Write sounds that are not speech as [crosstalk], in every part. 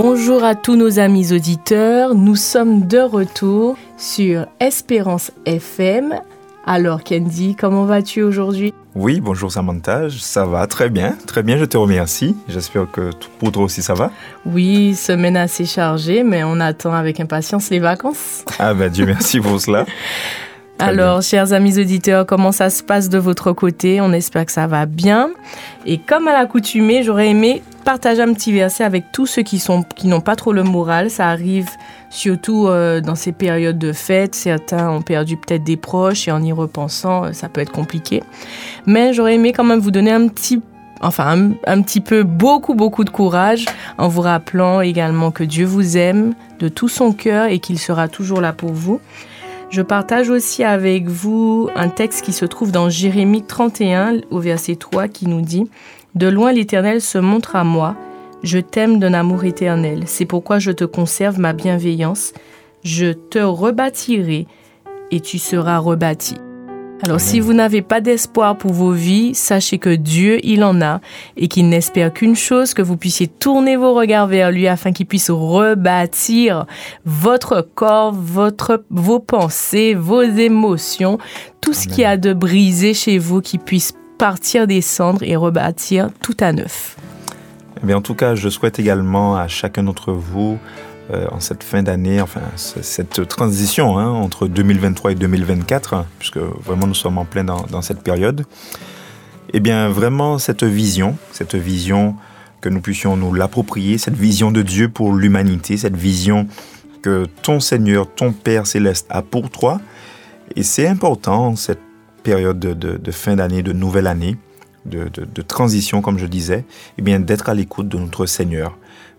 Bonjour à tous nos amis auditeurs, nous sommes de retour sur Espérance FM. Alors Candy, comment vas-tu aujourd'hui? Oui, bonjour Samantha, ça va très bien, très bien, je te remercie. J'espère que pour toi aussi ça va? Oui, semaine assez chargée, mais on attend avec impatience les vacances. Ah ben Dieu merci pour cela. [laughs] Alors, chers amis auditeurs, comment ça se passe de votre côté? On espère que ça va bien. Et comme à l'accoutumée, j'aurais aimé partager un petit verset avec tous ceux qui sont qui n'ont pas trop le moral. Ça arrive surtout euh, dans ces périodes de fête. Certains ont perdu peut-être des proches et en y repensant, euh, ça peut être compliqué. Mais j'aurais aimé quand même vous donner un petit enfin un, petit peu, beaucoup, beaucoup de courage en vous rappelant également que Dieu vous aime de tout son cœur et qu'il sera toujours là pour vous. Je partage aussi avec vous un texte qui se trouve dans Jérémie 31 au verset 3 qui nous dit ⁇ De loin l'Éternel se montre à moi, je t'aime d'un amour éternel, c'est pourquoi je te conserve ma bienveillance, je te rebâtirai et tu seras rebâti. Alors si vous n'avez pas d'espoir pour vos vies, sachez que Dieu, il en a et qu'il n'espère qu'une chose, que vous puissiez tourner vos regards vers lui afin qu'il puisse rebâtir votre corps, votre, vos pensées, vos émotions, tout ce qui a de brisé chez vous, qui puisse partir des cendres et rebâtir tout à neuf. Mais eh en tout cas, je souhaite également à chacun d'entre vous en cette fin d'année, enfin cette transition hein, entre 2023 et 2024, puisque vraiment nous sommes en plein dans, cette période, eh bien vraiment cette vision, cette vision que nous puissions nous l'approprier, cette vision de Dieu pour l'humanité, cette vision que ton Seigneur, ton Père céleste a pour toi. Et c'est important, cette période de, fin d'année, de nouvelle année, de, de, transition, comme je disais, eh bien d'être à l'écoute de notre Seigneur,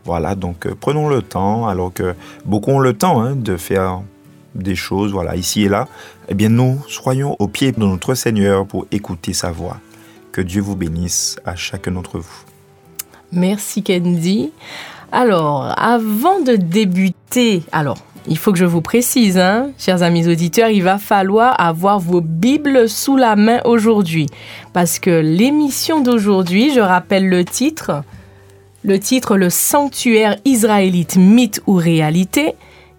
voilà, donc euh, prenons le temps, alors que beaucoup ont le temps hein, de faire des choses, voilà, ici et là. Eh bien, nous, soyons au pied de notre Seigneur pour écouter sa voix. Que Dieu vous bénisse à chacun d'entre vous. Merci, Candy. Alors, avant de débuter, alors, il faut que je vous précise, hein, chers amis auditeurs, il va falloir avoir vos Bibles sous la main aujourd'hui. Parce que l'émission d'aujourd'hui, je rappelle le titre, le titre Le sanctuaire israélite, mythe ou réalité,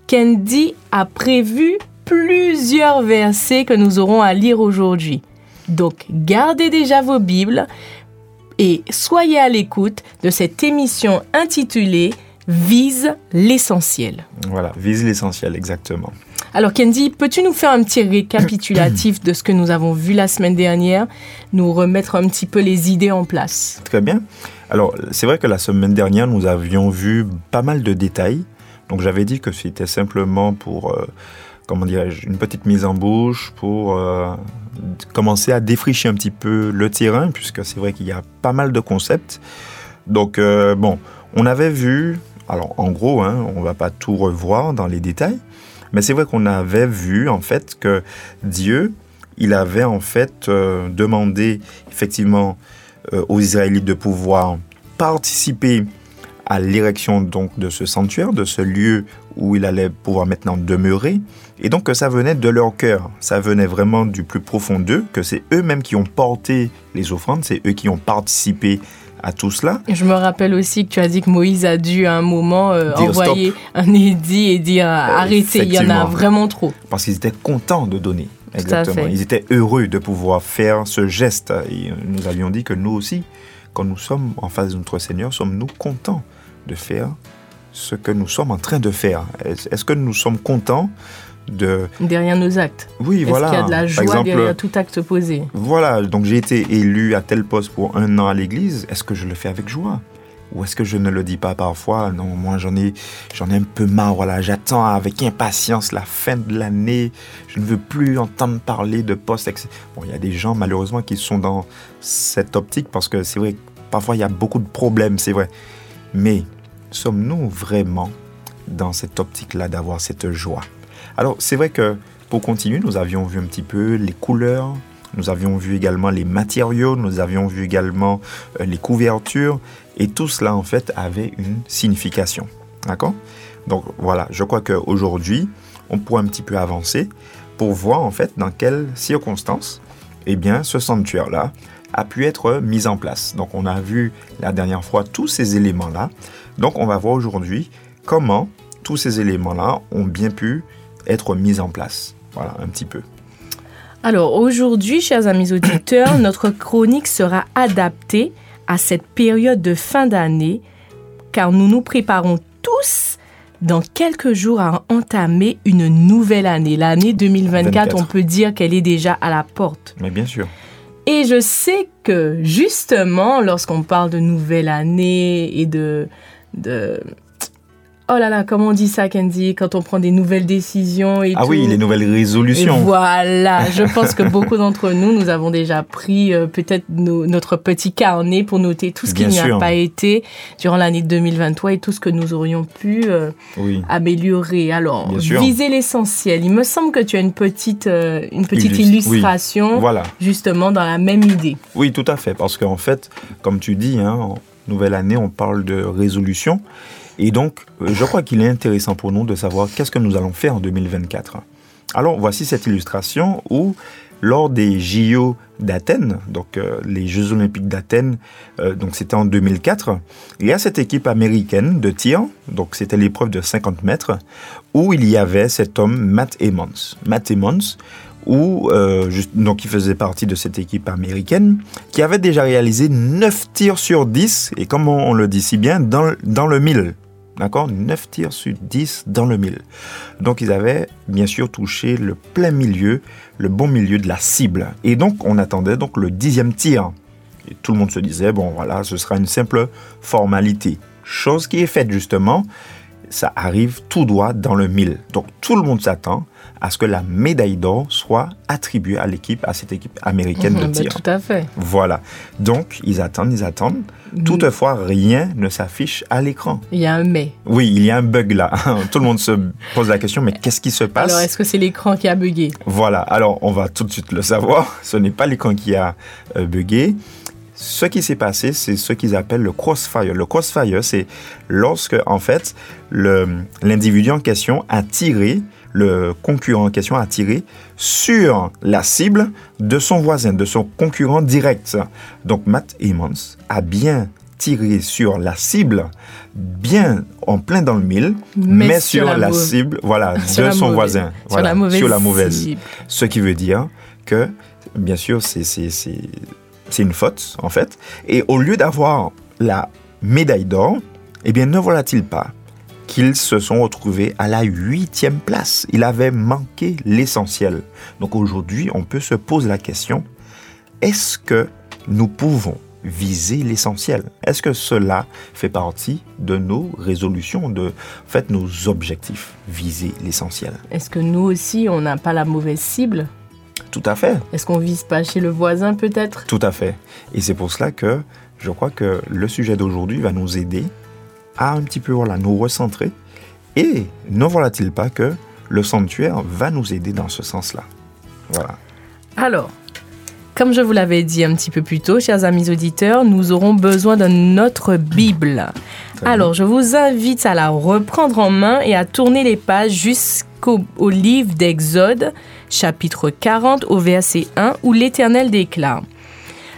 Kendi a prévu plusieurs versets que nous aurons à lire aujourd'hui. Donc gardez déjà vos Bibles et soyez à l'écoute de cette émission intitulée Vise l'essentiel. Voilà, vise l'essentiel, exactement. Alors Kendi, peux-tu nous faire un petit récapitulatif de ce que nous avons vu la semaine dernière, nous remettre un petit peu les idées en place? Très bien. Alors, c'est vrai que la semaine dernière, nous avions vu pas mal de détails. Donc, j'avais dit que c'était simplement pour, euh, comment dirais-je, une petite mise en bouche, pour euh, commencer à défricher un petit peu le terrain, puisque c'est vrai qu'il y a pas mal de concepts. Donc, euh, bon, on avait vu, alors en gros, hein, on va pas tout revoir dans les détails, mais c'est vrai qu'on avait vu en fait que Dieu, il avait en fait demandé effectivement aux Israélites de pouvoir participer à l'érection donc de ce sanctuaire, de ce lieu où il allait pouvoir maintenant demeurer. Et donc que ça venait de leur cœur, ça venait vraiment du plus profond d'eux, que c'est eux-mêmes qui ont porté les offrandes, c'est eux qui ont participé à tout cela. Je me rappelle aussi que tu as dit que Moïse a dû à un moment euh, envoyer un édit et dire arrêtez, il y en a vraiment trop. Parce qu'ils étaient contents de donner. Exactement. Ils étaient heureux de pouvoir faire ce geste. Et nous avions dit que nous aussi, quand nous sommes en face de notre Seigneur, sommes-nous contents de faire ce que nous sommes en train de faire? Est-ce que nous sommes contents de... Derrière nos actes. Oui, voilà. Est-ce qu'il y a de la joie derrière tout acte posé? Voilà, donc j'ai été élu à tel poste pour un an à l'église. Est-ce que je le fais avec joie? Ou est-ce que je ne le dis pas parfois? Non, moi j'en ai, j'en ai un peu marre. Voilà, j'attends avec impatience la fin de l'année. Je ne veux plus entendre parler de poste. Bon, il y a des gens malheureusement qui sont dans cette optique parce que c'est vrai, parfois il y a beaucoup de problèmes, c'est vrai. Mais sommes-nous vraiment dans cette optique-là d'avoir cette joie? Alors c'est vrai que pour continuer, nous avions vu un petit peu les couleurs, nous avions vu également les matériaux, nous avions vu également euh, les couvertures, et tout cela, en fait, avait une signification. D'accord? Donc voilà, je crois qu'aujourd'hui, on pourrait un petit peu avancer pour voir, en fait, dans quelles circonstances, eh bien, ce sanctuaire-là a pu être mis en place. Donc on a vu la dernière fois tous ces éléments-là. Donc on va voir aujourd'hui comment tous ces éléments-là ont bien pu être mis en place. Voilà, un petit peu. Alors aujourd'hui, chers amis auditeurs, [coughs] notre chronique sera adaptée à cette période de fin d'année car nous nous préparons tous dans quelques jours à entamer une nouvelle année. L'année 2024, on peut dire qu'elle est déjà à la porte. Mais bien sûr. Et je sais que justement, lorsqu'on parle de nouvelle année et de, de oh là là, comment on dit ça, Candy, quand on prend des nouvelles décisions et Ah oui, les nouvelles résolutions. voilà, je pense que beaucoup d'entre nous, nous avons déjà pris euh, peut-être notre petit carnet pour noter tout ce qui n'y a pas été durant l'année 2023 et tout ce que nous aurions pu euh, améliorer. Alors, viser l'essentiel. Il me semble que tu as une petite, euh, une petite illustration, voilà. justement, dans la même idée. Oui, tout à fait, parce qu'en fait, comme tu dis, hein, en nouvelle année, on parle de résolution. Et donc, euh, je crois qu'il est intéressant pour nous de savoir qu'est-ce que nous allons faire en 2024. Alors, voici cette illustration où, lors des JO d'Athènes, donc euh, les Jeux Olympiques d'Athènes, euh, donc c'était en 2004, il y a cette équipe américaine de tir, donc c'était l'épreuve de 50 mètres, où il y avait cet homme, Matt Emmons. Matt Emmons, où, donc il faisait partie de cette équipe américaine, qui avait déjà réalisé 9 tirs sur 10, et comme on, le dit si bien, dans, dans le mille. D'accord 9 tirs sur 10 dans le mille. Donc ils avaient bien sûr touché le plein milieu, le bon milieu de la cible. Et donc on attendait donc le dixième tir. Et tout le monde se disait, bon voilà, ce sera une simple formalité. Chose qui est faite justement, ça arrive tout droit dans le mille. Donc tout le monde s'attend à ce que la médaille d'or soit attribuée à l'équipe, à cette équipe américaine de mhm, ben, tir. tout à fait. Voilà. Donc, ils attendent, ils attendent. Mhm. Toutefois, rien ne s'affiche à l'écran. Il y a un mais. Oui, il y a un bug là. [laughs] tout le monde se pose la question, mais qu'est-ce qui se passe? Alors, est-ce que c'est l'écran qui a bugué? Voilà. Alors, on va tout de suite le savoir. Ce n'est pas l'écran qui a euh, bugué. Ce qui s'est passé, c'est ce qu'ils appellent le crossfire. Le crossfire, c'est lorsque, en fait, l'individu en question a tiré le concurrent en question a tiré sur la cible de son voisin, de son concurrent direct. Donc Matt Emmons a bien tiré sur la cible, bien en plein dans le mille, mais, sur, la, cible voilà, [laughs] de son voisin. Sur, la mauvaise sur la mauvaise. Ce qui veut dire que, bien sûr, c'est une faute, en fait. Et au lieu d'avoir la médaille d'or, eh bien, ne voilà-t-il pas qu'ils se sont retrouvés à la huitième place? Il avait manqué l'essentiel. Donc aujourd'hui, on peut se poser la question, est-ce que nous pouvons viser l'essentiel? Est-ce que cela fait partie de nos résolutions, de fait, nos objectifs, viser l'essentiel? Est-ce que nous aussi, on n'a pas la mauvaise cible? Tout à fait. Est-ce qu'on vise pas chez le voisin peut-être? Tout à fait. Et c'est pour cela que je crois que le sujet d'aujourd'hui va nous aider à un petit peu voilà, nous recentrer. Et ne voilà-t-il pas que le sanctuaire va nous aider dans ce sens-là? Voilà. Alors, comme je vous l'avais dit un petit peu plus tôt, chers amis auditeurs, nous aurons besoin de notre Bible. Alors, je vous invite à la reprendre en main et à tourner les pages jusqu'au livre d'Exode, chapitre 40, au verset 1, où l'Éternel déclare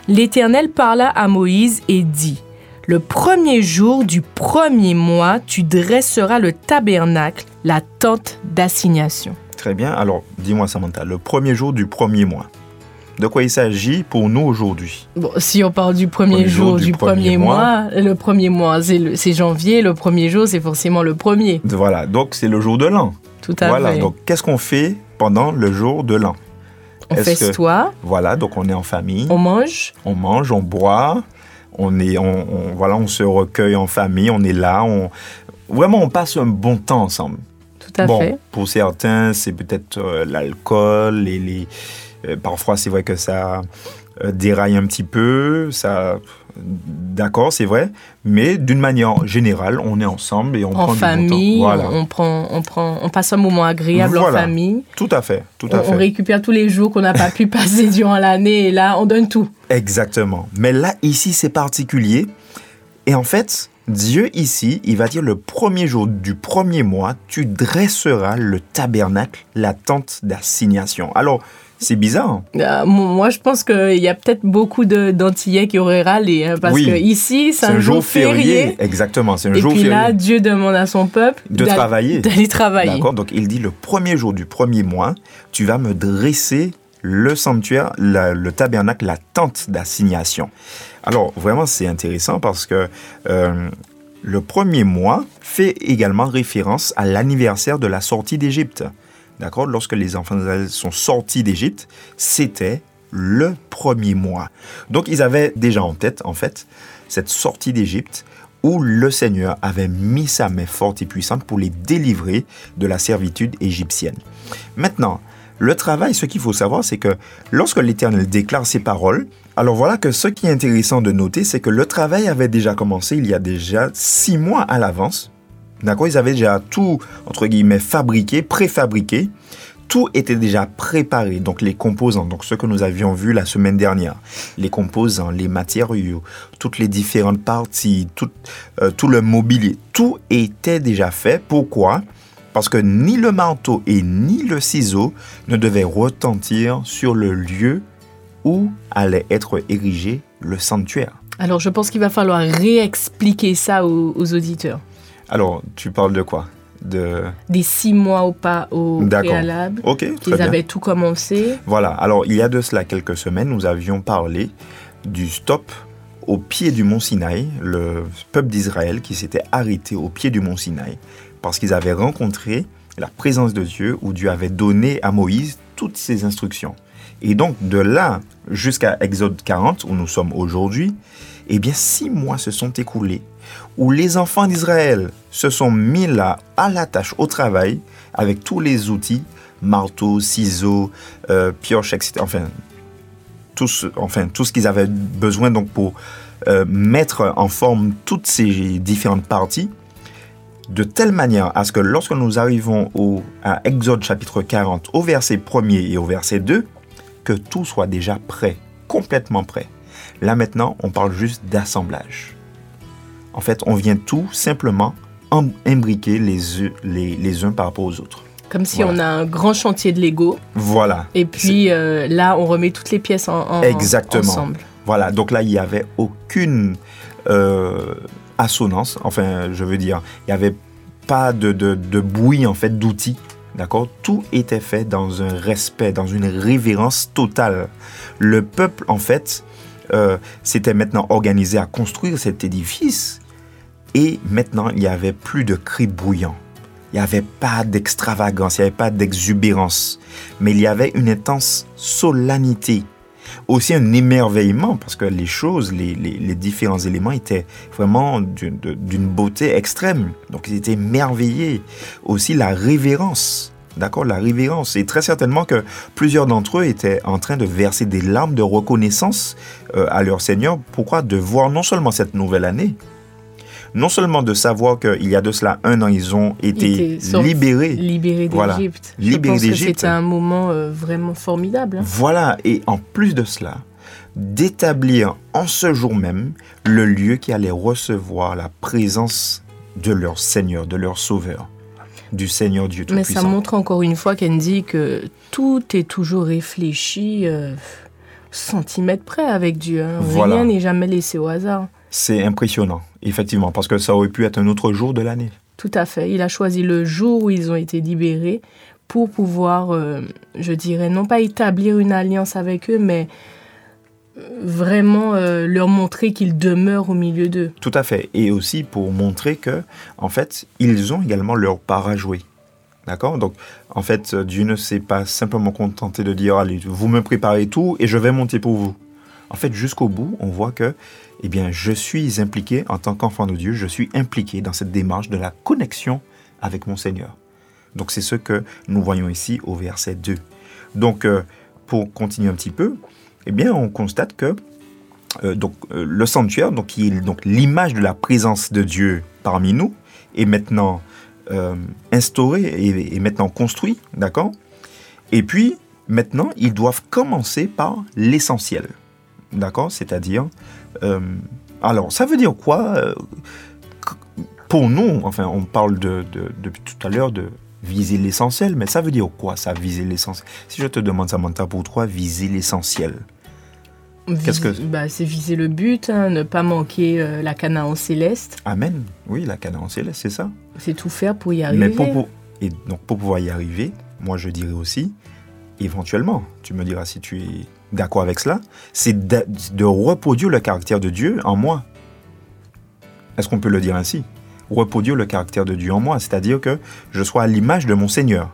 L'Éternel parla à Moïse et dit le premier jour du premier mois, tu dresseras le tabernacle, la tente d'assignation. Très bien. Alors, dis-moi, Samantha, le premier jour du premier mois. De quoi il s'agit pour nous aujourd'hui? Bon, si on parle du premier, jour, du, premier, mois, le premier mois, c'est janvier, le premier jour, c'est forcément le premier. Voilà, donc c'est le jour de l'an. Tout à voilà, donc qu'est-ce qu'on fait pendant le jour de l'an On festoie. Voilà, donc on est en famille. On mange. On mange, on boit on est, on, voilà, on se recueille en famille, on est là, on, vraiment on passe un bon temps ensemble. Tout à fait. Pour certains, c'est peut-être euh, l'alcool, les, les euh, parfois c'est vrai que ça euh, déraille un petit peu, ça D'accord, c'est vrai, mais d'une manière générale, on est ensemble et on en prend famille, du bon temps. on prend, on prend, on passe un moment agréable en famille. Tout à fait, tout à on, fait. On récupère tous les jours qu'on n'a pas pu [laughs] passer durant l'année et là, on donne tout. Exactement. Mais là, ici, c'est particulier. Et en fait, Dieu ici, il va dire le premier jour du premier mois, tu dresseras le tabernacle, la tente d'assignation. Alors, C'est bizarre. Euh, moi, je pense qu'il y a peut-être beaucoup d'Antillais qui auraient râlé. Hein, parce que ici, c'est un, jour, férié. Exactement, c'est un et jour puis là, Dieu demande à son peuple de travailler. [laughs] D'aller travailler. D'accord, donc il dit le premier jour du premier mois, tu vas me dresser le sanctuaire, le tabernacle, la tente d'assignation. Alors, vraiment, c'est intéressant parce que euh, le premier mois fait également référence à l'anniversaire de la sortie d'Égypte. D'accord Lorsque les enfants d'Israël sont sortis d'Égypte, c'était le premier mois. Donc, ils avaient déjà en tête, en fait, cette sortie d'Égypte où le Seigneur avait mis sa main forte et puissante pour les délivrer de la servitude égyptienne. Maintenant, le travail, ce qu'il faut savoir, c'est que lorsque l'Éternel déclare ses paroles, alors voilà que ce qui est intéressant de noter, c'est que le travail avait déjà commencé il y a déjà six mois à l'avance. D'accord Ils avaient déjà tout, entre guillemets, fabriqué, préfabriqué. Tout était déjà préparé, donc les composants, donc ce que nous avions vu la semaine dernière, les composants, les matériaux, toutes les différentes parties, tout, euh, tout le mobilier, tout était déjà fait. Pourquoi? Parce que ni le manteau et ni le ciseau ne devaient retentir sur le lieu où allait être érigé le sanctuaire. Alors je pense qu'il va falloir réexpliquer ça aux, auditeurs. Alors tu parles de quoi? De... Des six mois au pas au préalable. Ok, Ils avaient tout commencé. Voilà. Alors il y a de cela quelques semaines, nous avions parlé du stop au pied du mont Sinaï, le peuple d'Israël qui s'était arrêté au pied du mont Sinaï parce qu'ils avaient rencontré la présence de Dieu où Dieu avait donné à Moïse toutes ses instructions. Et donc de là jusqu'à Exode 40 où nous sommes aujourd'hui, eh bien six mois se sont écoulés où les enfants d'Israël se sont mis là à la tâche, au travail, avec tous les outils, marteau, ciseaux, euh, pioches, etc. Enfin, tout ce, enfin, ce qu'ils avaient besoin donc pour euh, mettre en forme toutes ces différentes parties de telle manière à ce que lorsque nous arrivons au, à Exode chapitre 40, au verset 1er et au verset 2, que tout soit déjà prêt, complètement prêt. Là maintenant, on parle juste d'assemblage. En fait, on vient tout simplement imbriquer les, les, les uns par rapport aux autres. Comme si on a un grand chantier de Lego. Voilà. Et puis euh, là, on remet toutes les pièces en, Exactement. ensemble. Voilà. Donc là, il n'y avait aucune euh, assonance. Enfin, je veux dire, il n'y avait pas de, de, de bouillie en fait d'outils. D'accord? Tout était fait dans un respect, dans une révérence totale. Le peuple, en fait, euh, s'était maintenant organisé à construire cet édifice. Et maintenant, il n'y avait plus de cris bouillants. Il n'y avait pas d'extravagance, il n'y avait pas d'exubérance. Mais il y avait une intense solennité aussi un émerveillement parce que les choses, les, différents éléments étaient vraiment d'une beauté extrême. Donc ils étaient merveillés. Aussi la révérence. D'accord, la révérence. Et très certainement que plusieurs d'entre eux étaient en train de verser des larmes de reconnaissance euh, à leur Seigneur. Pourquoi? De voir non seulement cette nouvelle année, non seulement de savoir qu'il y a de cela un an, ils ont été libérés. Libérés d'Égypte. C'était un moment euh, vraiment formidable. Hein. Voilà, et en plus de cela, d'établir en ce jour même le lieu qui allait recevoir la présence de leur Seigneur, de leur Sauveur, du Seigneur Dieu Tout-Puissant. Mais ça montre encore une fois, dit que tout est toujours réfléchi euh, centimètre près avec Dieu. Hein. Rien n'est jamais laissé au hasard. C'est impressionnant, effectivement, parce que ça aurait pu être un autre jour de l'année. Tout à fait. Il a choisi le jour où ils ont été libérés pour pouvoir, euh, je dirais, non pas établir une alliance avec eux, mais vraiment euh, leur montrer qu'ils demeurent au milieu d'eux. Tout à fait. Et aussi pour montrer que, en fait, ils ont également leur part à jouer. D'accord? Donc, en fait, Dieu ne s'est pas simplement contenté de dire, allez, vous me préparez tout et je vais monter pour vous. En fait, jusqu'au bout, on voit que eh bien, je suis impliqué en tant qu'enfant de Dieu, je suis impliqué dans cette démarche de la connexion avec mon Seigneur. Donc c'est ce que nous voyons ici au verset 2. Donc euh, pour continuer un petit peu, eh bien on constate que euh, donc euh, le sanctuaire, donc qui est donc l'image de la présence de Dieu parmi nous, est maintenant instauré et, et maintenant construit, d'accord? Et puis maintenant ils doivent commencer par l'essentiel, d'accord, c'est-à-dire euh, alors, ça veut dire quoi euh, Pour nous, enfin, on parle de, depuis tout à l'heure de viser l'essentiel. Mais ça veut dire quoi, ça, viser l'essentiel? Si je te demande, Samantha, pour toi, viser l'essentiel. Qu'est-ce que bah, C'est viser le but, hein, ne pas manquer euh, la Canaan céleste. Amen. Oui, la Canaan céleste, c'est ça. C'est tout faire pour y arriver. Mais pour, et donc pour pouvoir y arriver, moi je dirais aussi, éventuellement, tu me diras si tu es d'accord avec cela, c'est de, de reproduire le caractère de Dieu en moi. Est-ce qu'on peut le dire ainsi? Reproduire le caractère de Dieu en moi, c'est-à-dire que je sois à l'image de mon Seigneur.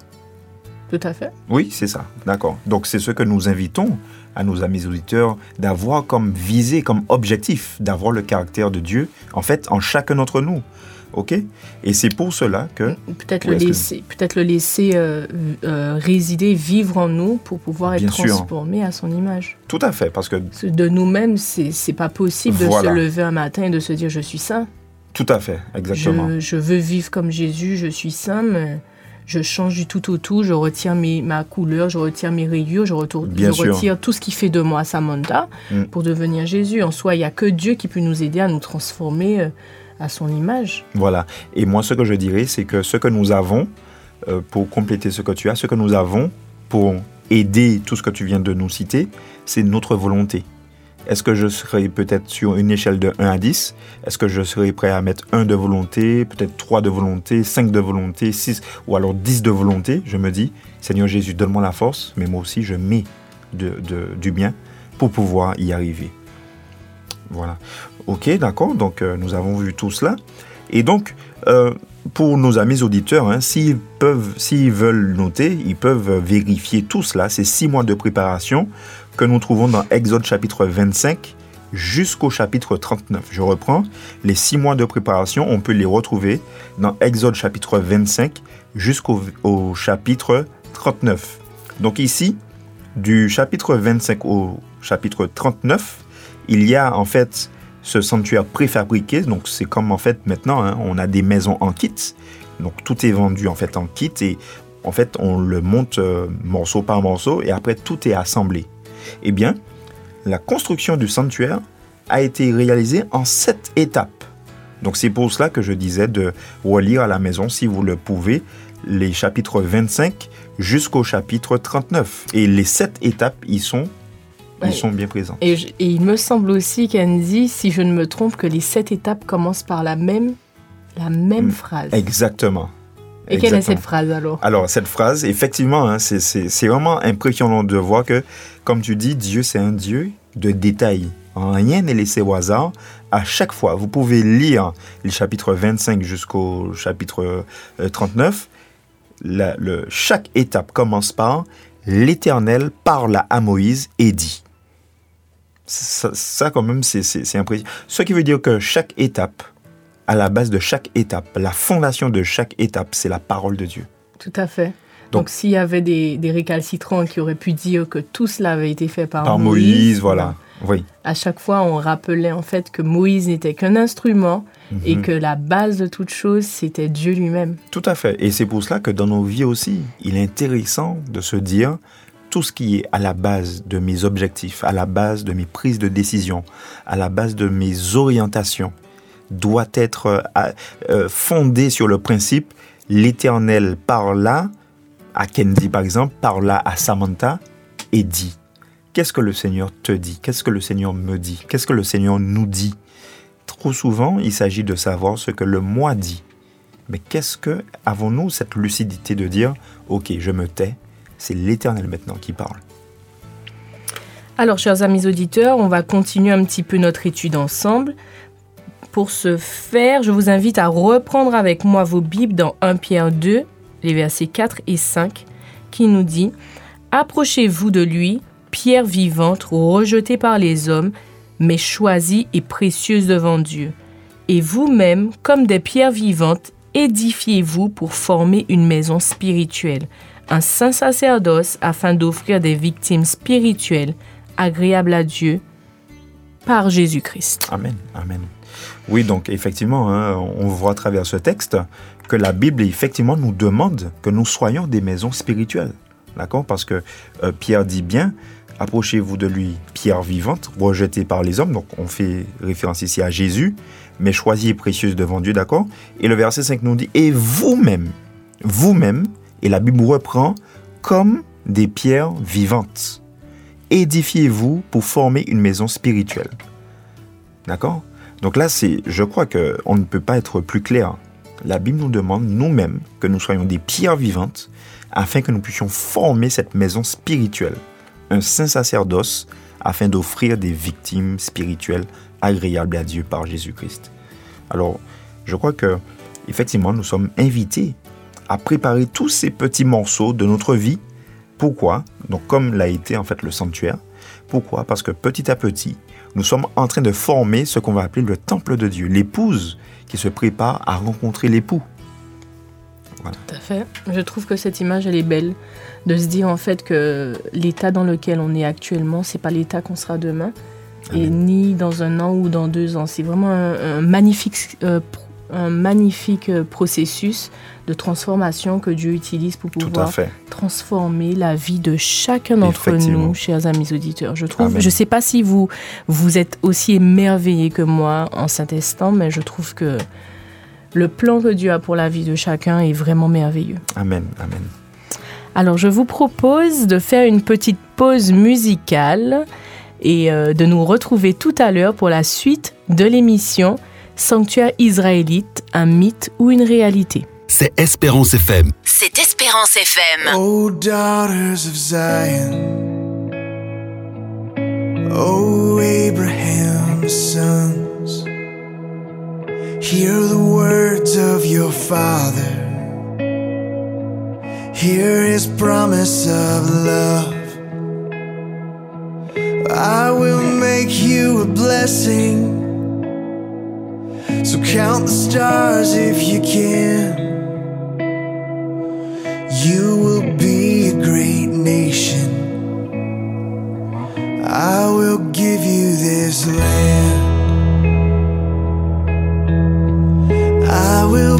Tout à fait. Oui, c'est ça. D'accord. Donc c'est ce que nous invitons à nos amis auditeurs d'avoir comme visée, comme objectif, d'avoir le caractère de Dieu, en fait, en chacun d'entre nous. OK? Et c'est pour cela que... Peut-être le, laisser, peut le laisser euh, euh, résider, vivre en nous pour pouvoir être transformé à son image. Tout à fait, parce que... De nous-mêmes, c'est pas possible de se lever un matin et de se dire « je suis saint ». Tout à fait, exactement. Je, je, veux vivre comme Jésus, je suis saint, mais je change du tout au tout, je retire mes, ma couleur, je retire mes rayures, je, retire tout ce qui fait de moi Samantha mm. pour devenir Jésus. En soi, il n'y a que Dieu qui peut nous aider à nous transformer euh, à son image. Voilà. Et moi, ce que je dirais, c'est que ce que nous avons, euh, pour compléter ce que tu as, ce que nous avons pour aider tout ce que tu viens de nous citer, c'est notre volonté. Est-ce que je serai peut-être sur une échelle de 1 à 10 Est-ce que je serai prêt à mettre 1 de volonté, peut-être 3 de volonté, 5 de volonté, 6 ou alors 10 de volonté? Je me dis, Seigneur Jésus, donne-moi la force, mais moi aussi je mets du bien pour pouvoir y arriver. Voilà. Ok, d'accord, donc euh, nous avons vu tout cela. Et donc, euh, pour nos amis auditeurs, hein, s'ils peuvent, s'ils veulent noter, ils peuvent vérifier tout cela. C'est six mois de préparation que nous trouvons dans Exode chapitre 25 jusqu'au chapitre 39. Je reprends, les six mois de préparation, on peut les retrouver dans Exode chapitre 25 jusqu'au au chapitre 39. Donc ici, du chapitre 25 au chapitre 39, il y a en fait ce sanctuaire préfabriqué. Donc c'est comme en fait maintenant, hein, on a des maisons en kit. Donc tout est vendu en fait en kit et en fait on le monte euh, morceau par morceau et après tout est assemblé. Eh bien, la construction du sanctuaire a été réalisée en sept étapes. Donc c'est pour cela que je disais de relire à la maison, si vous le pouvez, les chapitres 25 jusqu'au chapitre 39. Et les sept étapes y sont, sont bien présentes. Et, il me semble aussi, Candy, si je ne me trompe, que les sept étapes commencent par la même, la même mm. phrase. Exactement. Et quelle est cette phrase alors? Alors, cette phrase, effectivement, hein, c'est vraiment impressionnant de voir que, comme tu dis, Dieu, c'est un Dieu de détails. Rien n'est laissé au hasard. À chaque fois, vous pouvez lire le chapitre 25 jusqu'au chapitre 39. Euh, le, chaque étape commence par L'Éternel parle à Moïse et dit. Ça, ça quand même, c'est impressionnant. Ce qui veut dire que chaque étape à la base de chaque étape. La fondation de chaque étape, c'est la parole de Dieu. Tout à fait. Donc, s'il y avait des, récalcitrants qui auraient pu dire que tout cela avait été fait par, par Moïse, voilà. Oui. À chaque fois, on rappelait en fait que Moïse n'était qu'un instrument et mhm. que la base de toute chose, c'était Dieu lui-même. Tout à fait. Et c'est pour cela que dans nos vies aussi, il est intéressant de se dire tout ce qui est à la base de mes objectifs, à la base de mes prises de décision, à la base de mes orientations, doit être euh, euh, fondé sur le principe l'Éternel parla à Kendi par exemple, parla à Samantha et dit. Qu'est-ce que le Seigneur te dit? Qu'est-ce que le Seigneur me dit? Qu'est-ce que le Seigneur nous dit? Trop souvent, il s'agit de savoir ce que le moi dit. Mais qu'est-ce que avons-nous cette lucidité de dire? OK, je me tais, c'est l'Éternel maintenant qui parle. Alors, chers amis auditeurs, on va continuer un petit peu notre étude ensemble. Pour ce faire, je vous invite à reprendre avec moi vos Bibles dans 1 Pierre 2, les versets 4 et 5, qui nous dit Approchez-vous de lui, pierre vivante, rejetée par les hommes, mais choisie et précieuse devant Dieu. Et vous-même, comme des pierres vivantes, édifiez-vous pour former une maison spirituelle, un saint sacerdoce afin d'offrir des victimes spirituelles agréables à Dieu par Jésus-Christ. Amen. Amen. Oui, donc effectivement, hein, on voit à travers ce texte que la Bible effectivement nous demande que nous soyons des maisons spirituelles. D'accord? Parce que euh, Pierre dit bien, approchez-vous de lui, pierre vivante, rejetée par les hommes. Donc on fait référence ici à Jésus, mais choisie et précieuse devant Dieu, d'accord? Et le verset 5 nous dit, et vous-même, vous-même, et la Bible reprend, comme des pierres vivantes. Édifiez-vous pour former une maison spirituelle. D'accord? Donc là, c'est, je crois qu'on ne peut pas être plus clair. La Bible nous demande nous-mêmes que nous soyons des pierres vivantes afin que nous puissions former cette maison spirituelle, un saint sacerdoce afin d'offrir des victimes spirituelles agréables à Dieu par Jésus-Christ. Alors, je crois que effectivement, nous sommes invités à préparer tous ces petits morceaux de notre vie. Pourquoi? Donc, comme l'a été en fait le sanctuaire. Pourquoi? Parce que petit à petit, nous sommes en train de former ce qu'on va appeler le temple de Dieu, l'épouse qui se prépare à rencontrer l'époux. Tout à fait. Je trouve que cette image, elle est belle. De se dire en fait que l'état dans lequel on est actuellement, c'est pas l'état qu'on sera demain. Et ni dans un an ou dans deux ans. C'est vraiment un, magnifique, euh, un magnifique euh, processus de transformation que Dieu utilise pour pouvoir transformer la vie de chacun d'entre nous, chers amis auditeurs. Je trouve, je ne sais pas si vous, vous êtes aussi émerveillés que moi en cet instant, mais je trouve que le plan que Dieu a pour la vie de chacun est vraiment merveilleux. Amen, amen. Alors je vous propose de faire une petite pause musicale et euh, de nous retrouver tout à l'heure pour la suite de l'émission Sanctuaire israélite, un mythe ou une réalité. C'est Espérance FM. C'est Espérance FM. Oh daughters of Zion. Oh Abraham's sons. Hear the words of your father. Hear his promise of love. I will make you a blessing. So count the stars if you can. You will be a great nation. I will give you this land. I will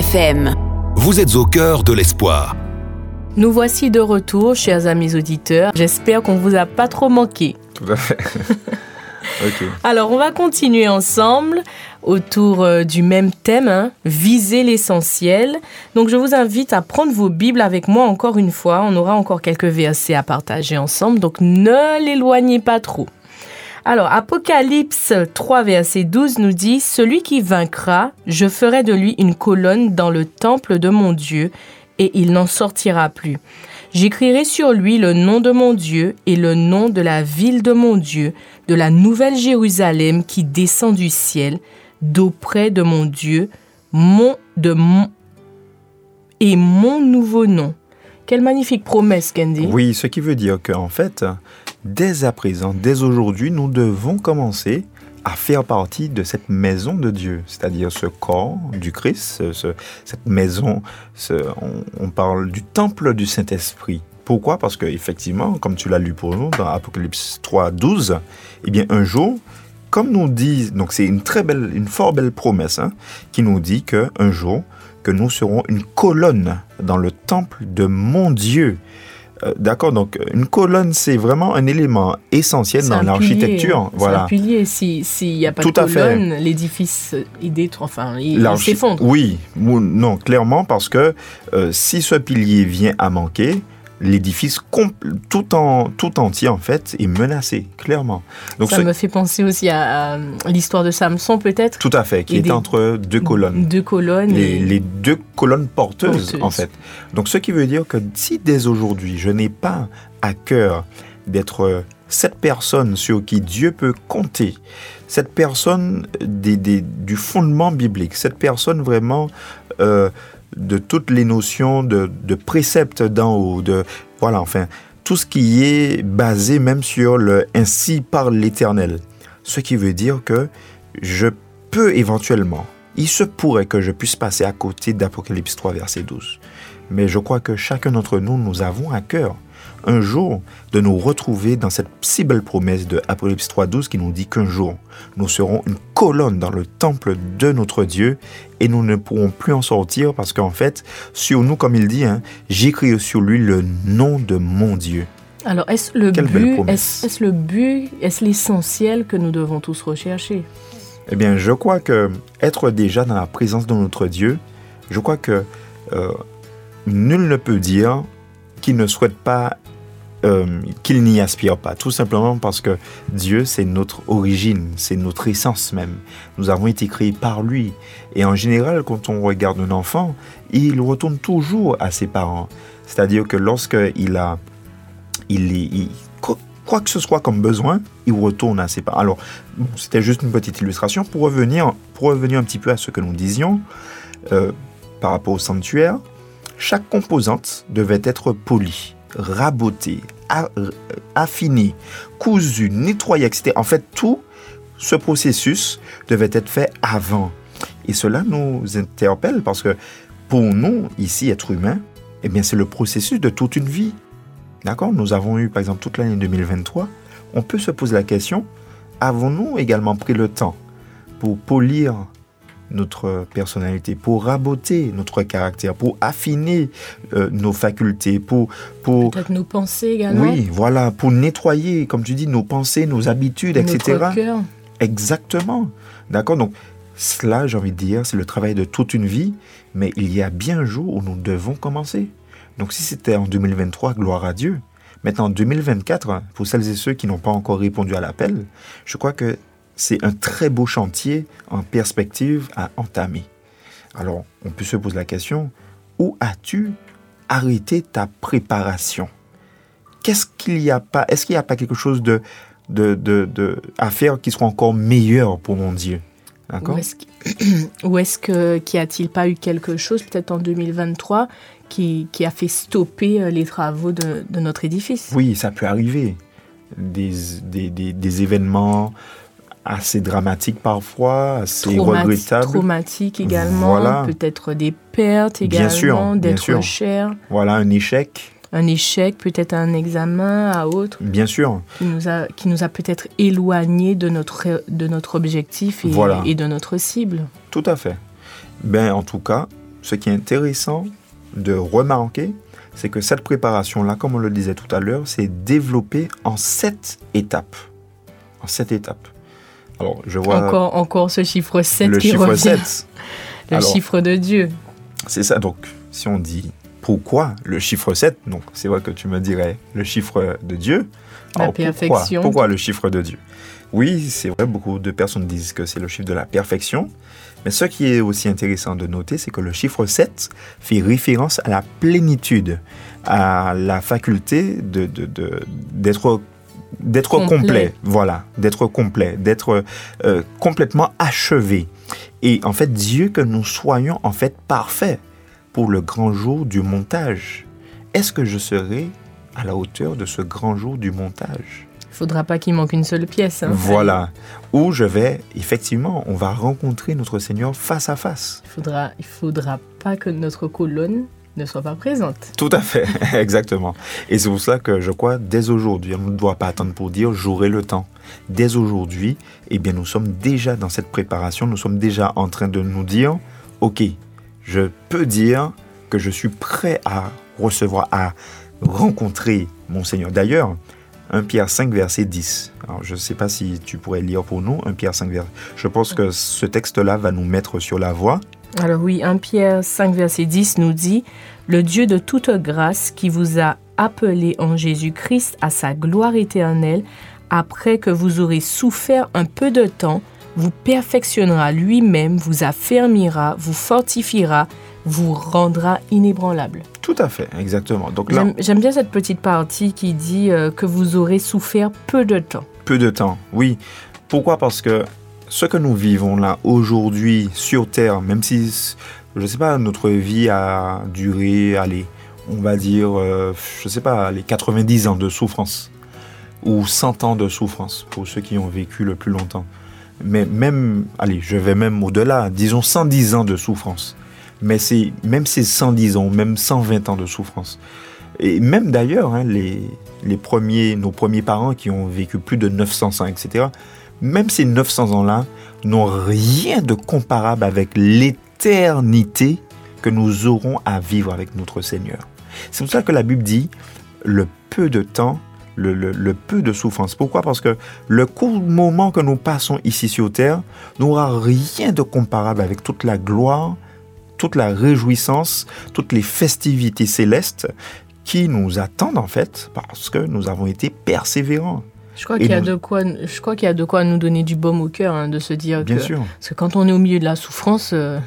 FM. Vous êtes au cœur de l'espoir. Nous voici de retour, chers amis auditeurs. J'espère qu'on vous a pas trop manqué. Tout à fait. [laughs] ok. Alors, on va continuer ensemble autour euh, du même thème, hein, viser l'essentiel. Donc, je vous invite à prendre vos Bibles avec moi encore une fois. On aura encore quelques versets à partager ensemble, donc ne l'éloignez pas trop. Alors, Apocalypse 3, verset 12 nous dit, Celui qui vaincra, je ferai de lui une colonne dans le temple de mon Dieu, et il n'en sortira plus. J'écrirai sur lui le nom de mon Dieu et le nom de la ville de mon Dieu, de la nouvelle Jérusalem qui descend du ciel, d'auprès de mon Dieu, mon de mon et mon nouveau nom. Quelle magnifique promesse, Candy. Oui, ce qui veut dire qu'en fait, dès à présent, dès aujourd'hui, nous devons commencer à faire partie de cette maison de Dieu, c'est-à-dire ce corps du Christ, ce- ce- cette maison, on parle du temple du Saint-Esprit. Pourquoi? Parce que effectivement, comme tu l'as lu pour nous dans Apocalypse 3, 12, eh bien un jour, comme nous dit, donc c'est une très belle, une fort belle promesse, hein, qui nous dit que un jour, que nous serons une colonne dans le temple de mon Dieu. Euh, D'accord, donc une colonne, c'est vraiment un élément essentiel dans l'architecture. C'est Voilà. un pilier. Si- S'il n'y a pas Tout de colonne, l'édifice, euh, enfin, il, il L'archi- s'effondre. Oui, ou- non, clairement, parce que euh, si ce pilier vient à manquer, l'édifice tout, en, tout entier, en fait, est menacé, clairement. Donc, Ça ce- me fait penser aussi à, à l'histoire de Samson, peut-être. tout à fait, qui est des- entre deux colonnes. Deux colonnes. Les, et- les deux colonnes porteuses, Porteuses. en fait. Donc, ce qui veut dire que si dès aujourd'hui, je n'ai pas à cœur d'être euh, cette personne sur qui Dieu peut compter, cette personne des, des- du fondement biblique, cette personne vraiment euh, de toutes les notions de, de préceptes d'en haut, de voilà, enfin, tout ce qui est basé même sur le ainsi par l'Éternel. Ce qui veut dire que je peux éventuellement, il se pourrait que je puisse passer à côté d'Apocalypse 3, verset 12. Mais je crois que chacun d'entre nous, nous avons à cœur un jour de nous retrouver dans cette si belle promesse de Apocalypse 3.12 qui nous dit qu'un jour, nous serons une colonne dans le temple de notre Dieu et nous ne pourrons plus en sortir parce qu'en fait, sur nous, comme il dit, hein, j'écris sur lui le nom de mon Dieu. Alors, est-ce le Quelle but, est-ce le but, est-ce l'essentiel que nous devons tous rechercher? Eh bien, je crois que être déjà dans la présence de notre Dieu, je crois que euh, nul ne peut dire qu'il ne souhaite pas, euh, qu'il n'y aspire pas. Tout simplement parce que Dieu, c'est notre origine, c'est notre essence même. Nous avons été créés par lui. Et en général, quand on regarde un enfant, il retourne toujours à ses parents. C'est-à-dire que lorsqu'il a, il, quoi, que ce soit comme besoin, il retourne à ses parents. Alors, c'était juste une petite illustration pour revenir, pour revenir un petit peu à ce que nous disions euh, par rapport au sanctuaire. Chaque composante devait être polie, rabotée, affinée, cousue, nettoyée, etc. En fait, tout ce processus devait être fait avant. Et cela nous interpelle parce que pour nous, ici, êtres humains, eh bien, c'est le processus de toute une vie. D'accord? Nous avons eu, par exemple, toute l'année 2023. On peut se poser la question, avons-nous également pris le temps pour polir notre personnalité, pour raboter notre caractère, pour affiner euh, nos facultés, pour, pour Peut-être nos pensées également oui, voilà, pour nettoyer, comme tu dis, nos pensées, nos habitudes, etc. Notre cœur Exactement. D'accord Donc, cela, j'ai envie de dire, c'est le travail de toute une vie, mais il y a bien un jour où nous devons commencer. Donc, si c'était en 2023, gloire à Dieu. Maintenant, en 2024, hein, pour celles et ceux qui n'ont pas encore répondu à l'appel, je crois que c'est un très beau chantier en perspective à entamer. Alors, on peut se poser la question, où as-tu arrêté ta préparation? Qu'est-ce qu'il n'y a pas Est-ce qu'il n'y a pas quelque chose de, de, de, de- à faire qui soit encore meilleur pour mon Dieu? D'accord? Ou est-ce [clears throat] qu'il y a-t-il pas eu quelque chose, peut-être en 2023, qui, qui a fait stopper euh, les travaux de, de notre édifice? Oui, ça peut arriver. Des, des, des, des événements assez dramatiques parfois, assez Traumati- regrettables. Traumatiques également, Voilà. peut-être des pertes Bien également, sûr, bien d'être sûr. cher, Voilà, un échec, un échec, peut-être un examen à autre, bien sûr. qui nous a, qui nous a peut-être éloignés de notre, de notre objectif et, Voilà. et de notre cible. Tout à fait. Ben, en tout cas, ce qui est intéressant de remarquer, c'est que cette préparation-là, comme on le disait tout à l'heure, c'est développée en sept étapes. En sept étapes. Alors, je vois Encore, encore ce chiffre 7 le qui chiffre revient. 7. [laughs] Le Alors, chiffre de Dieu. C'est ça, donc, si on dit pourquoi le chiffre 7, donc c'est vrai que tu me dirais le chiffre de Dieu. La Alors, pourquoi- perfection. Pourquoi, le chiffre de Dieu? Oui, c'est vrai, beaucoup de personnes disent que c'est le chiffre de la perfection. Mais ce qui est aussi intéressant de noter, c'est que le chiffre 7 fait référence à la plénitude, à la faculté de, de- de- d'être complet. voilà, d'être complet, d'être euh, complètement achevé. Et en fait, Dieu que nous soyons en fait parfaits pour le grand jour du montage. Est-ce que je serai à la hauteur de ce grand jour du montage? Il faudra pas qu'il manque une seule pièce. hein. Voilà. Où je vais, effectivement, on va rencontrer notre Seigneur face à face. Il faudra, il faudra pas que notre colonne soit pas présente. Tout à fait, [laughs] exactement. Et c'est pour ça que je crois, dès aujourd'hui, on ne doit pas attendre pour dire j'aurai le temps. Dès aujourd'hui, eh bien, nous sommes déjà dans cette préparation, nous sommes déjà en train de nous dire, ok, je peux dire que je suis prêt à recevoir, à rencontrer mon Seigneur. D'ailleurs, 1 Pierre 5, verset 10. Alors, je ne sais pas si tu pourrais lire pour nous 1 Pierre 5, verset. Je pense que ce texte-là va nous mettre sur la voie. Alors oui, 1 Pierre 5, verset 10 nous dit, Le Dieu de toute grâce qui vous a appelé en Jésus-Christ à sa gloire éternelle, après que vous aurez souffert un peu de temps, vous perfectionnera lui-même, vous affermira, vous fortifiera, vous rendra inébranlable. Tout à fait, exactement. Donc là, J'aime bien cette petite partie qui dit euh, que vous aurez souffert peu de temps. peu de temps, oui. Pourquoi? Parce que ce que nous vivons là aujourd'hui sur Terre, même si, je ne sais pas, notre vie a duré, allez, on va dire, euh, je ne sais pas, les 90 ans de souffrance ou 100 ans de souffrance pour ceux qui ont vécu le plus longtemps. Mais même, allez, je vais même au-delà, disons 110 ans de souffrance. Mais c'est même ces 110 ans, même 120 ans de souffrance. Et même d'ailleurs, hein, les, les premiers, nos premiers parents qui ont vécu plus de 900 ans, etc., même ces 900 ans-là n'ont rien de comparable avec l'éternité que nous aurons à vivre avec notre Seigneur. C'est pour ça que la Bible dit le peu de temps, le, peu de souffrance. Pourquoi? Parce que le court moment que nous passons ici sur terre n'aura rien de comparable avec toute la gloire, toute la réjouissance, toutes les festivités célestes qui nous attendent en fait parce que nous avons été persévérants. Je crois qu'il y a nous- de quoi, je crois qu'il y a de quoi nous donner du baume au cœur, hein, de se dire Bien que, sûr. parce que quand on est au milieu de la souffrance, euh,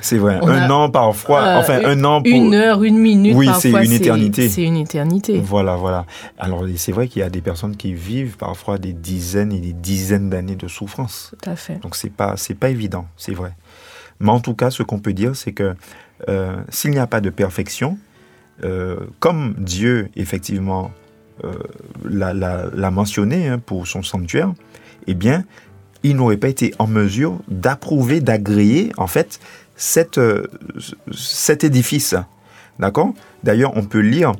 C'est vrai. On un a- an parfois, euh, enfin un an pour... une heure, une minute, Oui, c'est une éternité. C'est une éternité. Voilà, voilà. Alors c'est vrai qu'il y a des personnes qui vivent parfois des dizaines et des dizaines d'années de souffrance. Tout à fait. Donc c'est pas c'est pas évident, c'est vrai. Mais en tout cas, ce qu'on peut dire, c'est que euh, s'il n'y a pas de perfection, euh, comme Dieu effectivement l'a- l'a mentionné hein, pour son sanctuaire, eh bien, il n'aurait pas été en mesure d'approuver, d'agréer en fait cette, euh, cet édifice. D'accord? D'ailleurs, on peut lire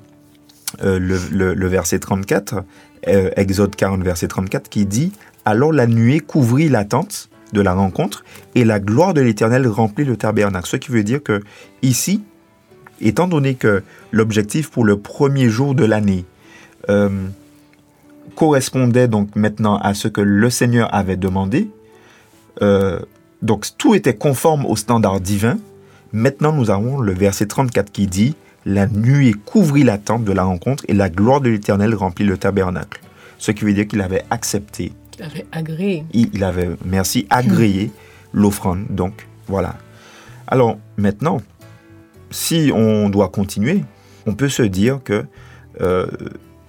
euh, le, verset 34, euh, Exode 40, verset 34, qui dit Alors la nuée couvrit la tente de la rencontre et la gloire de l'Éternel remplit le tabernacle. Ce qui veut dire que ici, étant donné que l'objectif pour le premier jour de l'année euh, correspondait donc maintenant à ce que le Seigneur avait demandé, euh, donc tout était conforme au standard divin. Maintenant, nous avons le verset 34 qui dit La nuée couvrit la tente de la rencontre et la gloire de l'Éternel remplit le tabernacle. Ce qui veut dire qu'il avait accepté, Il avait agréé. il il avait, merci, agréé l'offrande. Donc, voilà. Alors, maintenant, si on doit continuer, on peut se dire que euh,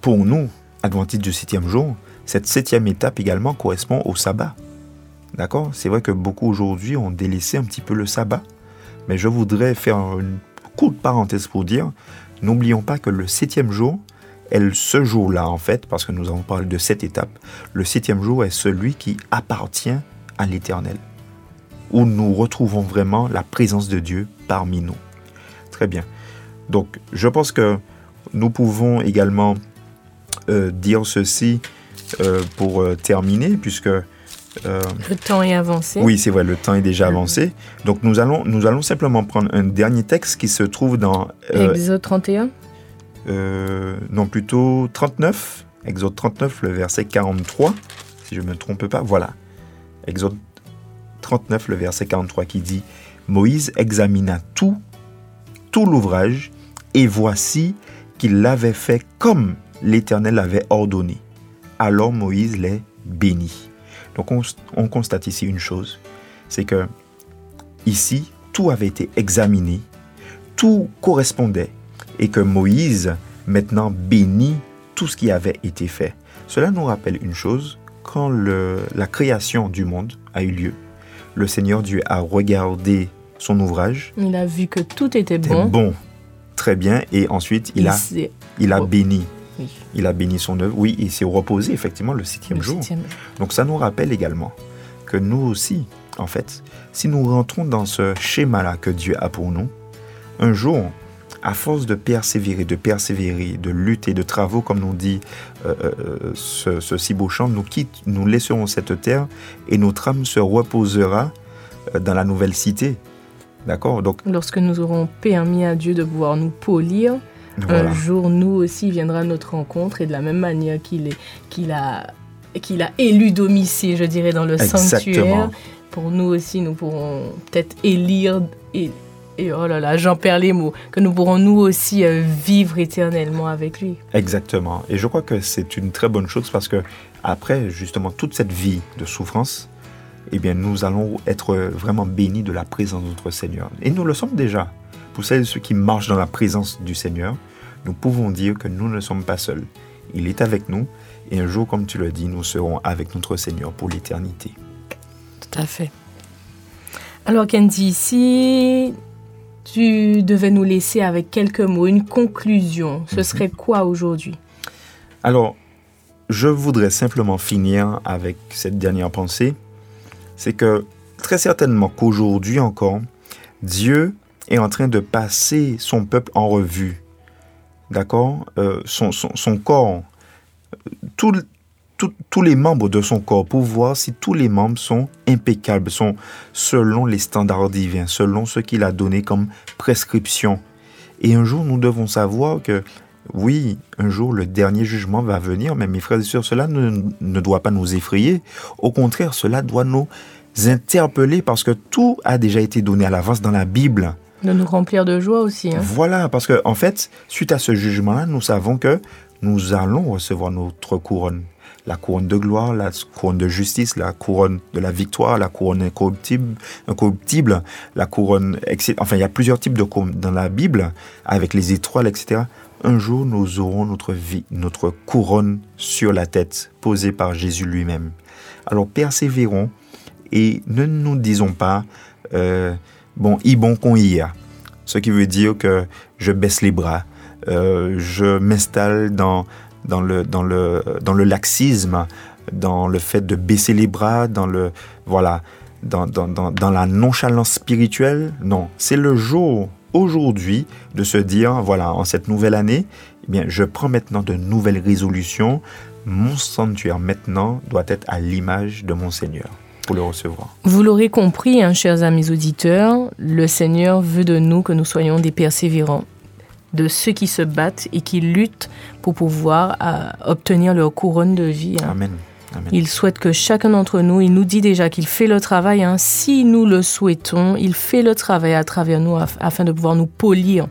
pour nous, adventistes du septième jour, cette septième étape également correspond au sabbat. D'accord? C'est vrai que beaucoup aujourd'hui ont délaissé un petit peu le sabbat, mais je voudrais faire une courte parenthèse pour dire, n'oublions pas que le septième jour, est ce jour-là en fait, parce que nous avons parlé de cette étape, le septième jour est celui qui appartient à l'Éternel, où nous retrouvons vraiment la présence de Dieu parmi nous. Très bien. Donc, je pense que nous pouvons également euh, dire ceci euh, pour euh, terminer, puisque Le temps est avancé. oui, c'est vrai, le temps est déjà avancé. Donc nous allons, nous allons simplement prendre un dernier texte qui se trouve dans... Exode 31. euh, non, plutôt 39. Exode 39, le verset 43, si je ne me trompe pas. Voilà. Exode 39, le verset 43 qui dit Moïse examina tout, tout l'ouvrage, et voici qu'il l'avait fait comme l'Éternel l'avait ordonné. Alors Moïse les bénit. Donc on, on constate ici une chose, c'est que ici, tout avait été examiné, tout correspondait, et que Moïse maintenant bénit tout ce qui avait été fait. Cela nous rappelle une chose, quand le- la création du monde a eu lieu, le Seigneur Dieu a regardé son ouvrage, Il a vu que tout était bon. bon, très bien, et ensuite il a, il a Oh. béni. Oui, Il a béni son œuvre. Oui, il s'est reposé effectivement le septième le jour. septième. Donc ça nous rappelle également que nous aussi, en fait, si nous rentrons dans ce schéma-là que Dieu a pour nous, un jour, à force de persévérer, de persévérer, de lutter, de travaux, comme nous dit euh, euh, ce, ce si beau chant, nous, quitte, nous laisserons cette terre et notre âme se reposera euh, dans la nouvelle cité. D'accord? Donc Lorsque nous aurons permis à Dieu de pouvoir nous polir, voilà. un jour, nous aussi, viendra à notre rencontre et de la même manière qu'il est- qu'il a, qu'il a élu domicile, je dirais, dans le sanctuaire, pour nous aussi, nous pourrons peut-être élire et, et oh là là, j'en perds les mots, que nous pourrons nous aussi euh, vivre éternellement avec lui. Exactement. Et je crois que c'est une très bonne chose parce que après justement toute cette vie de souffrance, eh bien nous allons être vraiment bénis de la présence de notre Seigneur. Et nous le sommes déjà. Pour celles et ceux qui marchent dans la présence du Seigneur, nous pouvons dire que nous ne sommes pas seuls. Il est avec nous et un jour, comme tu le dis, nous serons avec notre Seigneur pour l'éternité. Tout à fait. Alors, Candy, si tu devais nous laisser avec quelques mots, une conclusion, ce serait quoi aujourd'hui? Alors, je voudrais simplement finir avec cette dernière pensée. C'est que très certainement qu'aujourd'hui encore, Dieu est en train de passer son peuple en revue. D'accord? Euh, son, son- son corps, tout, tout- tous les membres de son corps, pour voir si tous les membres sont impeccables, sont selon les standards divins, selon ce qu'il a donné comme prescription. Et un jour, nous devons savoir que oui, un jour le dernier jugement va venir, mais mes frères et sœurs, cela ne, ne doit pas nous effrayer. Au contraire, cela doit nous interpeller parce que tout a déjà été donné à l'avance dans la Bible. De nous remplir de joie aussi. hein. Voilà, parce que en fait, suite à ce jugement-là, nous savons que nous allons recevoir notre couronne. La couronne de gloire, la couronne de justice, la couronne de la victoire, la couronne incorruptible, incorruptible la couronne... Enfin, il y a plusieurs types de couronnes dans la Bible, avec les étoiles, etc. Un jour, nous aurons notre vie, notre couronne sur la tête, posée par Jésus lui-même. Alors, persévérons et ne nous disons pas, euh, bon, y bon qu'on y a. Ce qui veut dire que je baisse les bras, euh, je m'installe dans, dans, le, dans, le, dans le laxisme, dans le fait de baisser les bras, dans le voilà, dans, dans, dans, dans la nonchalance spirituelle. Non, c'est le jour aujourd'hui de se dire voilà, en cette nouvelle année, eh bien, je prends maintenant de nouvelles résolutions. Mon sanctuaire maintenant doit être à l'image de mon Seigneur pour le recevoir. Vous l'aurez compris, hein, chers amis auditeurs, le Seigneur veut de nous que nous soyons des persévérants, de ceux qui se battent et qui luttent pour pouvoir euh, obtenir leur couronne de vie. hein. Amen. Amen. Il souhaite que chacun d'entre nous, il nous dit déjà qu'il fait le travail, hein. si nous le souhaitons, il fait le travail à travers nous af- afin de pouvoir nous polir,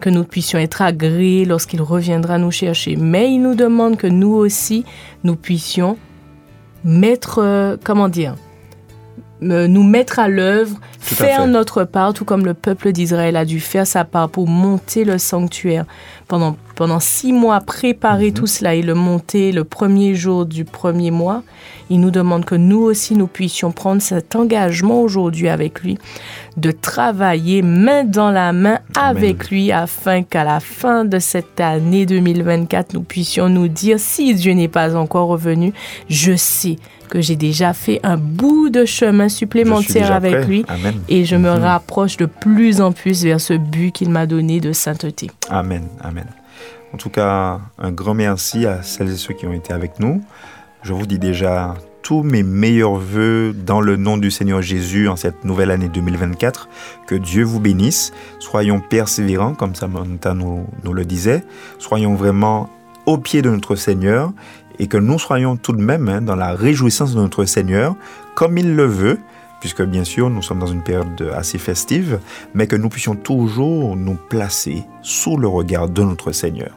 que nous puissions être agréés lorsqu'il reviendra nous chercher. Mais il nous demande que nous aussi, nous puissions mettre, euh, comment dire, nous mettre à l'œuvre, à faire notre part, tout comme le peuple d'Israël a dû faire sa part pour monter le sanctuaire. Pendant, pendant six mois, préparer Mhm. tout cela et le monter le premier jour du premier mois. Il nous demande que nous aussi, nous puissions prendre cet engagement aujourd'hui avec lui, de travailler main dans la main avec lui afin qu'à la fin de cette année 2024, nous puissions nous dire, si Dieu n'est pas encore revenu, je sais que j'ai déjà fait un bout de chemin supplémentaire avec prêt. lui Amen. et je me Mhm. rapproche de plus en plus vers ce but qu'il m'a donné de sainteté. Amen, amen. En tout cas, un grand merci à celles et ceux qui ont été avec nous. Je vous dis déjà tous mes meilleurs voeux dans le nom du Seigneur Jésus en cette nouvelle année 2024. Que Dieu vous bénisse. Soyons persévérants, comme Samantha nous, nous le disait. Soyons vraiment au pied de notre Seigneur et que nous soyons tout de même hein, dans la réjouissance de notre Seigneur, comme il le veut, puisque bien sûr nous sommes dans une période assez festive, mais que nous puissions toujours nous placer sous le regard de notre Seigneur.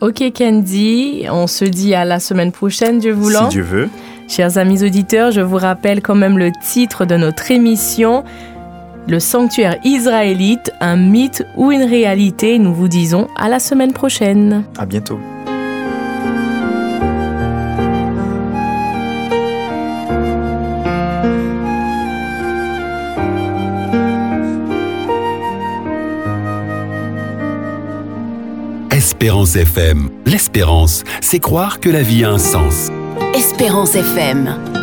Ok Candy, on se dit à la semaine prochaine, Dieu voulant. Si Dieu veut. Chers amis auditeurs, je vous rappelle quand même le titre de notre émission, Le sanctuaire israélite, un mythe ou une réalité. Nous vous disons à la semaine prochaine. À bientôt. Espérance FM. L'espérance, c'est croire que la vie a un sens. Espérance FM.